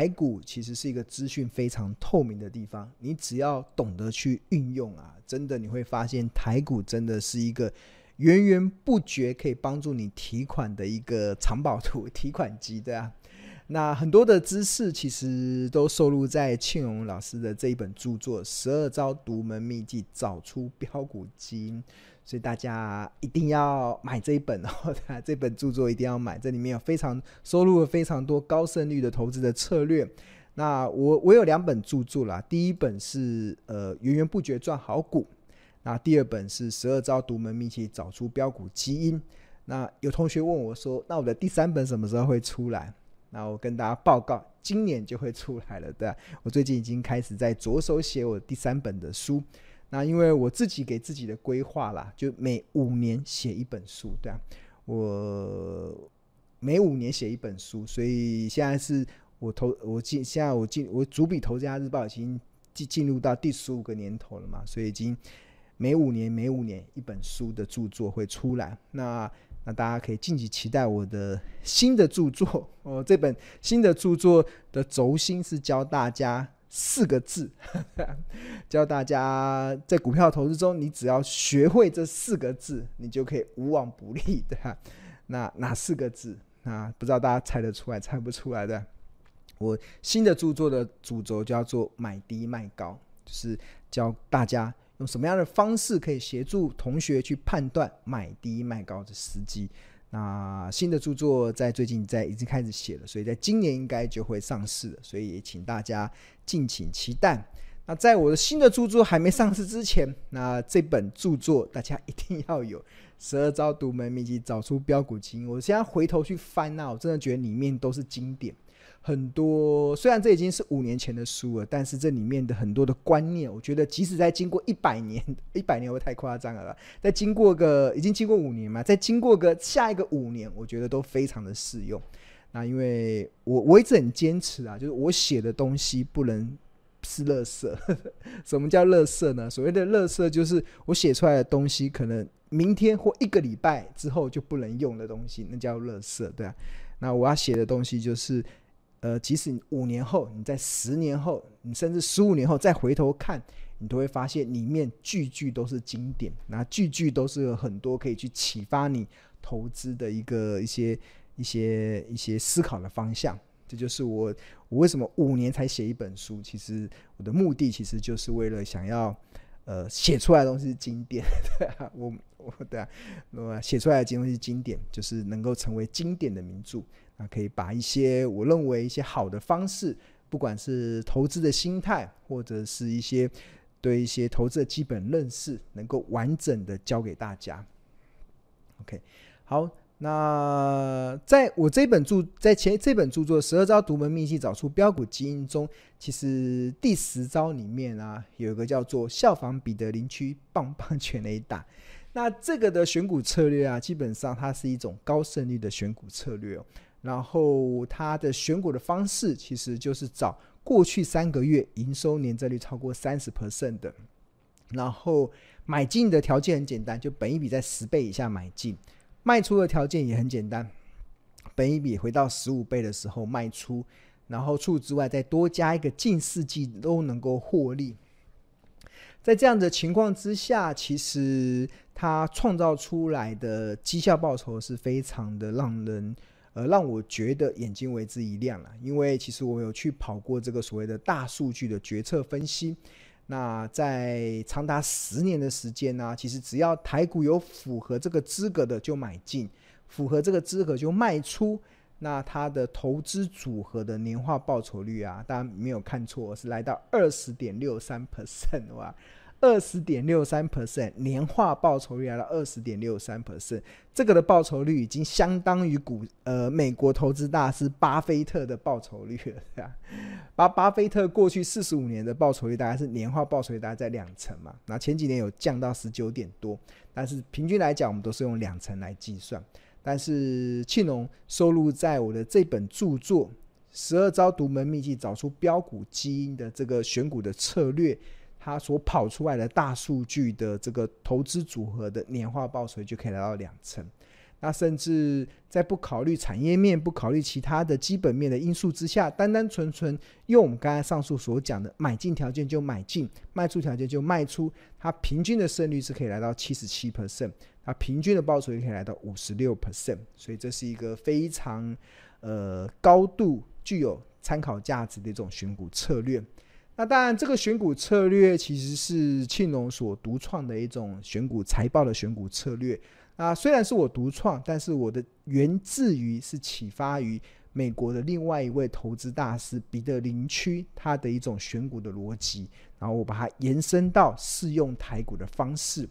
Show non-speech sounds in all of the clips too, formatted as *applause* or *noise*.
台股其实是一个资讯非常透明的地方，你只要懂得去运用啊，真的你会发现台股真的是一个源源不绝可以帮助你提款的一个藏宝图、*laughs* 提款机，对啊。那很多的知识其实都收录在庆荣老师的这一本著作《十二招独门秘籍找出标股基因》，所以大家一定要买这一本哦，这本著作一定要买，这里面有非常收录了非常多高胜率的投资的策略。那我我有两本著作啦，第一本是呃源源不绝赚好股，那第二本是十二招独门秘籍找出标股基因。那有同学问我说，那我的第三本什么时候会出来？那我跟大家报告，今年就会出来了，对吧？我最近已经开始在着手写我第三本的书。那因为我自己给自己的规划啦，就每五年写一本书，对啊，我每五年写一本书，所以现在是我投我进，现在我进我主笔《投资家日报》已经进进入到第十五个年头了嘛，所以已经每五年每五年一本书的著作会出来。那那大家可以敬请期待我的新的著作 *laughs* 哦。这本新的著作的轴心是教大家四个字，*laughs* 教大家在股票投资中，你只要学会这四个字，你就可以无往不利的。*laughs* 那哪四个字？那不知道大家猜得出来，猜不出来的。我新的著作的主轴叫做买低卖高，就是教大家。用什么样的方式可以协助同学去判断买低卖高的时机？那新的著作在最近在已经开始写了，所以在今年应该就会上市了，所以也请大家敬请期待。那在我的新的著作还没上市之前，那这本著作大家一定要有《十二招独门秘籍找出标股基因》。我现在回头去翻啊，我真的觉得里面都是经典。很多虽然这已经是五年前的书了，但是这里面的很多的观念，我觉得即使在经过一百年，*laughs* 一百年会太夸张了啦。再经过个已经经过五年嘛，在经过个下一个五年，我觉得都非常的适用。那因为我我一直很坚持啊，就是我写的东西不能是垃圾。*laughs* 什么叫垃圾呢？所谓的垃圾就是我写出来的东西，可能明天或一个礼拜之后就不能用的东西，那叫垃圾，对啊。那我要写的东西就是。呃，即使五年后，你在十年后，你甚至十五年后再回头看，你都会发现里面句句都是经典，那句句都是很多可以去启发你投资的一个一些一些一些思考的方向。这就是我我为什么五年才写一本书，其实我的目的其实就是为了想要呃写出来的东西是经典，*laughs* 对啊，我我对啊，那么写出来的东西是经典，就是能够成为经典的名著。啊，可以把一些我认为一些好的方式，不管是投资的心态，或者是一些对一些投资的基本认识，能够完整的教给大家。OK，好，那在我这本著在前这本著作《十二招独门秘技找出标股基因》中，其实第十招里面啊，有一个叫做效仿彼得林区棒棒全垒打。那这个的选股策略啊，基本上它是一种高胜率的选股策略哦。然后它的选股的方式其实就是找过去三个月营收年增率超过三十 percent 的，然后买进的条件很简单，就本一比在十倍以下买进，卖出的条件也很简单，本一比回到十五倍的时候卖出，然后除此之外再多加一个近四季都能够获利，在这样的情况之下，其实它创造出来的绩效报酬是非常的让人。呃，让我觉得眼睛为之一亮了，因为其实我有去跑过这个所谓的大数据的决策分析。那在长达十年的时间呢，其实只要台股有符合这个资格的就买进，符合这个资格就卖出。那它的投资组合的年化报酬率啊，大家没有看错，是来到二十点六三 percent 哇。二十点六三 percent 年化报酬率来到二十点六三 percent，这个的报酬率已经相当于股呃美国投资大师巴菲特的报酬率了，巴巴菲特过去四十五年的报酬率大概是年化报酬率大概在两成嘛，那前几年有降到十九点多，但是平均来讲我们都是用两成来计算。但是庆隆收录在我的这本著作《十二招独门秘技找出标股基因》的这个选股的策略。它所跑出来的大数据的这个投资组合的年化报酬就可以来到两成，那甚至在不考虑产业面、不考虑其他的基本面的因素之下，单单纯纯用我们刚才上述所讲的买进条件就买进，卖出条件就卖出，它平均的胜率是可以来到七十七 percent，它平均的报酬也可以来到五十六 percent，所以这是一个非常呃高度具有参考价值的一种选股策略。那当然，这个选股策略其实是庆隆所独创的一种选股财报的选股策略。啊，虽然是我独创，但是我的源自于是启发于美国的另外一位投资大师彼得林区他的一种选股的逻辑，然后我把它延伸到适用台股的方式。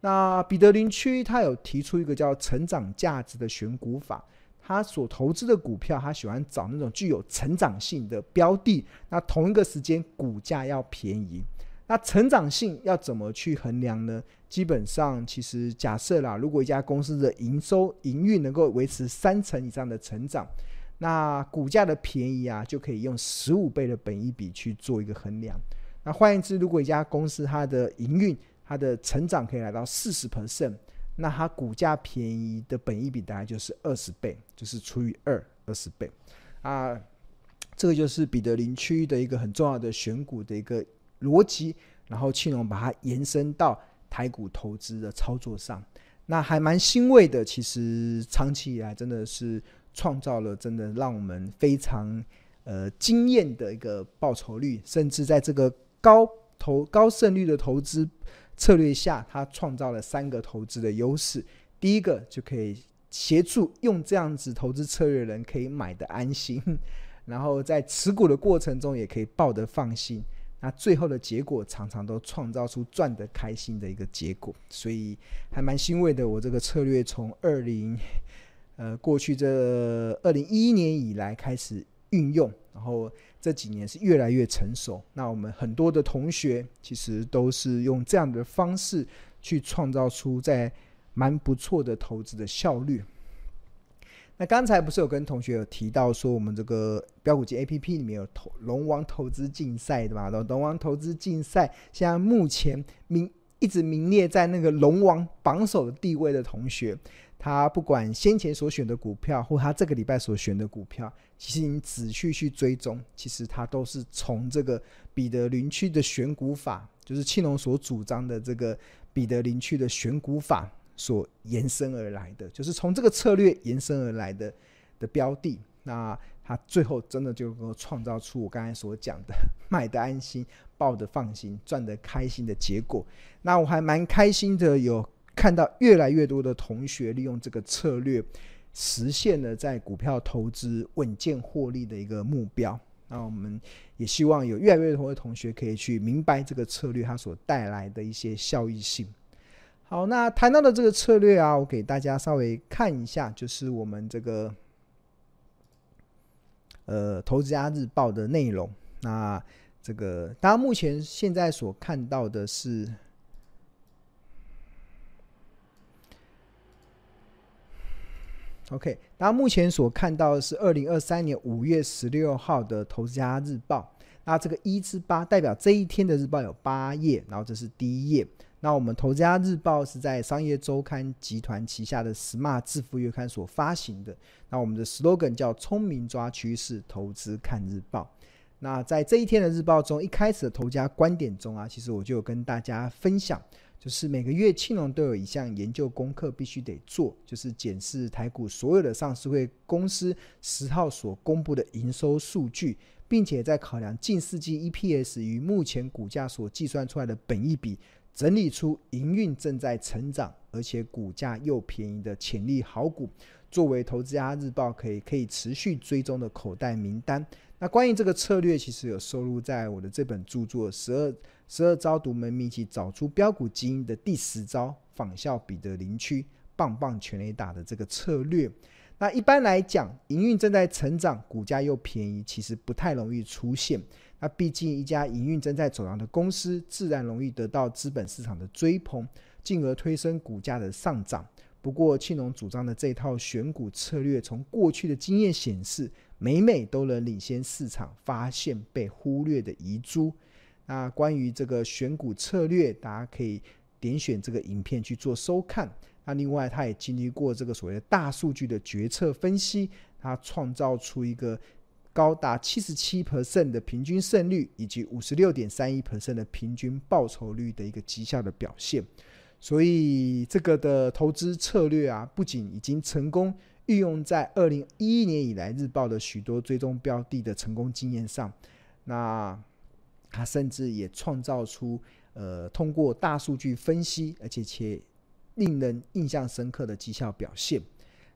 那彼得林区他有提出一个叫成长价值的选股法，他所投资的股票，他喜欢找那种具有成长性的标的，那同一个时间股价要便宜。那成长性要怎么去衡量呢？基本上，其实假设啦，如果一家公司的营收、营运能够维持三成以上的成长，那股价的便宜啊，就可以用十五倍的本益比去做一个衡量。那换言之，如果一家公司它的营运、它的成长可以来到四十 percent，那它股价便宜的本益比大概就是二十倍，就是除以二，二十倍啊。这个就是彼得林区域的一个很重要的选股的一个。逻辑，然后庆隆把它延伸到台股投资的操作上，那还蛮欣慰的。其实长期以来真的是创造了真的让我们非常呃惊艳的一个报酬率，甚至在这个高投高胜率的投资策略下，它创造了三个投资的优势。第一个就可以协助用这样子投资策略的人可以买得安心，*laughs* 然后在持股的过程中也可以抱得放心。那最后的结果常常都创造出赚得开心的一个结果，所以还蛮欣慰的。我这个策略从二零呃过去这二零一一年以来开始运用，然后这几年是越来越成熟。那我们很多的同学其实都是用这样的方式去创造出在蛮不错的投资的效率。那刚才不是有跟同学有提到说，我们这个标股金 A P P 里面有投龙王投资竞赛对吧？龙王投资竞赛现在目前名一直名列在那个龙王榜首的地位的同学，他不管先前所选的股票，或他这个礼拜所选的股票，其实你仔细去追踪，其实他都是从这个彼得林区的选股法，就是庆隆所主张的这个彼得林区的选股法。所延伸而来的，就是从这个策略延伸而来的的标的，那他最后真的就能够创造出我刚才所讲的 *laughs* 买得安心、抱得放心、赚得开心的结果。那我还蛮开心的，有看到越来越多的同学利用这个策略，实现了在股票投资稳健获利的一个目标。那我们也希望有越来越多的同学可以去明白这个策略它所带来的一些效益性。好，那谈到的这个策略啊，我给大家稍微看一下，就是我们这个呃《投资家日报》的内容。那这个大家目前现在所看到的是，OK，那目前所看到的是二零二三年五月十六号的《投资家日报》。那这个一至八代表这一天的日报有八页，然后这是第一页。那我们投资家日报是在商业周刊集团旗下的 Smart 致富月刊所发行的。那我们的 slogan 叫“聪明抓趋势，投资看日报”。那在这一天的日报中，一开始的投家观点中啊，其实我就有跟大家分享，就是每个月庆隆都有一项研究功课必须得做，就是检视台股所有的上市会公司十号所公布的营收数据，并且在考量近四季 EPS 与目前股价所计算出来的本益比。整理出营运正在成长，而且股价又便宜的潜力好股，作为投资家日报可以可以持续追踪的口袋名单。那关于这个策略，其实有收录在我的这本著作《十二十二招独门秘笈，找出标股基因》的第十招，仿效彼得林区 *laughs* 棒棒全垒打的这个策略。那一般来讲，营运正在成长，股价又便宜，其实不太容易出现。那毕竟一家营运正在走扬的公司，自然容易得到资本市场的追捧，进而推升股价的上涨。不过庆隆主张的这套选股策略，从过去的经验显示，每每都能领先市场，发现被忽略的遗珠。那关于这个选股策略，大家可以点选这个影片去做收看。那另外，他也经历过这个所谓的大数据的决策分析，他创造出一个高达七十七 percent 的平均胜率，以及五十六点三一 percent 的平均报酬率的一个绩效的表现。所以，这个的投资策略啊，不仅已经成功运用在二零一一年以来日报的许多追踪标的的成功经验上，那他甚至也创造出呃，通过大数据分析，而且且。令人印象深刻的绩效表现。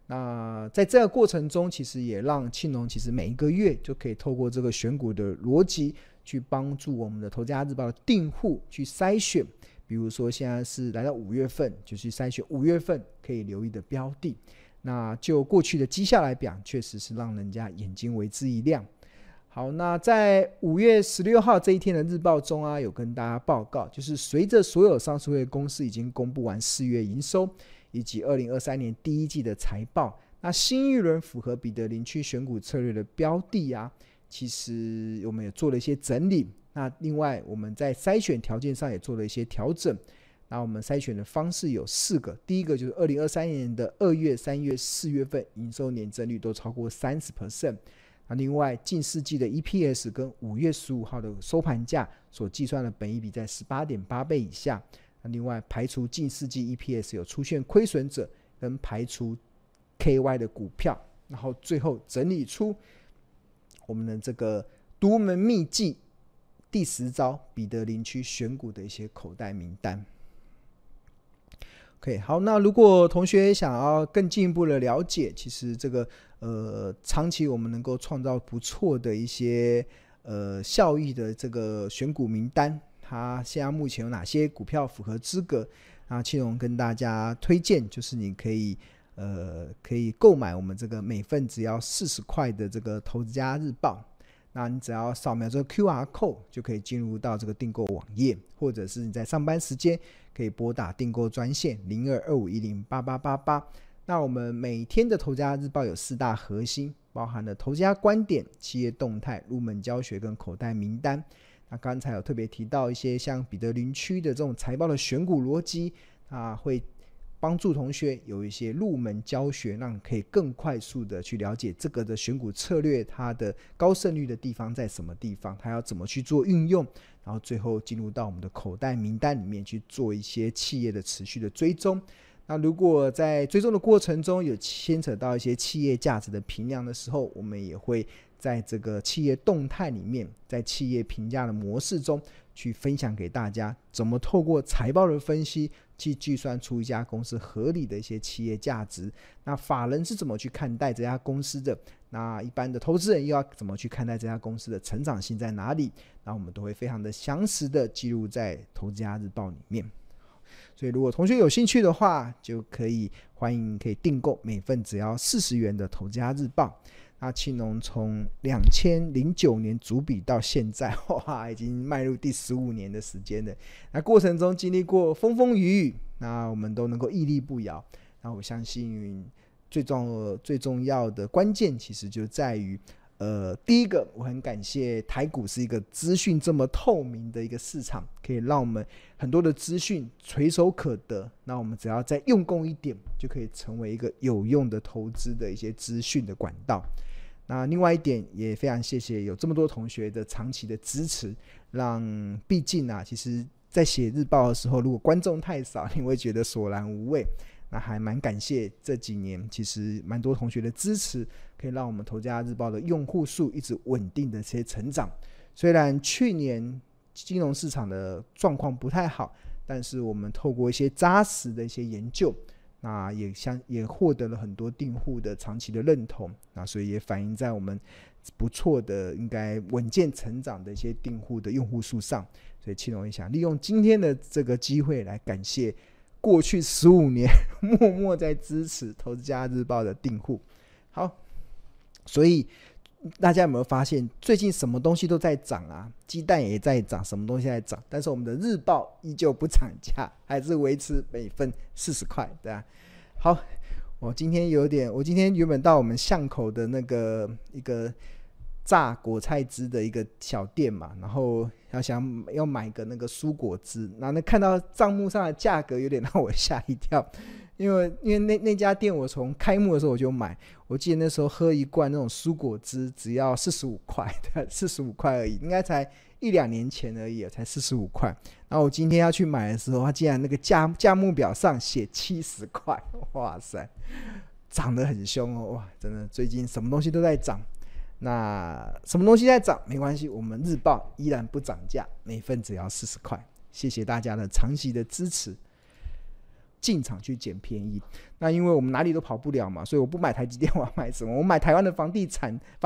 那在这个过程中，其实也让庆农其实每一个月就可以透过这个选股的逻辑，去帮助我们的《投资家日报》的订户去筛选。比如说，现在是来到五月份，就去筛选五月份可以留意的标的。那就过去的绩效来讲，确实是让人家眼睛为之一亮。好，那在五月十六号这一天的日报中啊，有跟大家报告，就是随着所有上市会公司已经公布完四月营收以及二零二三年第一季的财报，那新一轮符合彼得林区选股策略的标的啊，其实我们也做了一些整理。那另外我们在筛选条件上也做了一些调整。那我们筛选的方式有四个，第一个就是二零二三年的二月、三月、四月份营收年增率都超过三十 percent。那另外，近四季的 EPS 跟五月十五号的收盘价所计算的本益比在十八点八倍以下。那另外，排除近四季 EPS 有出现亏损者，跟排除 KY 的股票，然后最后整理出我们的这个独门秘技第十招彼得林区选股的一些口袋名单。OK，好，那如果同学想要更进一步的了解，其实这个。呃，长期我们能够创造不错的一些呃效益的这个选股名单，它现在目前有哪些股票符合资格？啊，庆荣跟大家推荐，就是你可以呃可以购买我们这个每份只要四十块的这个投资家日报，那你只要扫描这个 QR code 就可以进入到这个订购网页，或者是你在上班时间可以拨打订购专线零二二五一零八八八八。那我们每天的《投家日报》有四大核心，包含了投家观点、企业动态、入门教学跟口袋名单。那刚才有特别提到一些像彼得林区的这种财报的选股逻辑啊，会帮助同学有一些入门教学，让可以更快速的去了解这个的选股策略，它的高胜率的地方在什么地方，它要怎么去做运用，然后最后进入到我们的口袋名单里面去做一些企业的持续的追踪。那如果在追踪的过程中有牵扯到一些企业价值的评量的时候，我们也会在这个企业动态里面，在企业评价的模式中去分享给大家，怎么透过财报的分析去计算出一家公司合理的一些企业价值。那法人是怎么去看待这家公司的？那一般的投资人又要怎么去看待这家公司的成长性在哪里？那我们都会非常的详实的记录在《投资家日报》里面。所以，如果同学有兴趣的话，就可以欢迎可以订购每份只要四十元的《投资家日报》。那庆农从两千零九年主笔到现在，*laughs* 哇，已经迈入第十五年的时间了。那过程中经历过风风雨雨，那我们都能够屹立不摇。那我相信，最重最重要的关键，其实就在于。呃，第一个，我很感谢台股是一个资讯这么透明的一个市场，可以让我们很多的资讯垂手可得。那我们只要再用功一点，就可以成为一个有用的投资的一些资讯的管道。那另外一点，也非常谢谢有这么多同学的长期的支持，让毕竟啊，其实在写日报的时候，如果观众太少，你会觉得索然无味。那还蛮感谢这几年，其实蛮多同学的支持，可以让我们《投资家日报》的用户数一直稳定的些成长。虽然去年金融市场的状况不太好，但是我们透过一些扎实的一些研究，那也相也获得了很多订户的长期的认同。那所以也反映在我们不错的、应该稳健成长的一些订户的用户数上。所以庆农也想利用今天的这个机会来感谢。过去十五年默默在支持《投资家日报》的订户，好，所以大家有没有发现，最近什么东西都在涨啊？鸡蛋也在涨，什么东西在涨？但是我们的日报依旧不涨价，还是维持每份四十块，对吧？好，我今天有点，我今天原本到我们巷口的那个一个榨果菜汁的一个小店嘛，然后要想要买个那个蔬果汁，然后那看到账目上的价格有点让我吓一跳，因为因为那那家店我从开幕的时候我就买，我记得那时候喝一罐那种蔬果汁只要四十五块，*laughs* 四十五块而已，应该才一两年前而已，才四十五块。然后我今天要去买的时候，它竟然那个价价目表上写七十块，*laughs* 哇塞，涨得很凶哦，哇，真的最近什么东西都在涨。那什么东西在涨没关系，我们日报依然不涨价，每份只要四十块。谢谢大家的长期的支持，进场去捡便宜。那因为我们哪里都跑不了嘛，所以我不买台积电，我要买什么？我买台湾的房地产发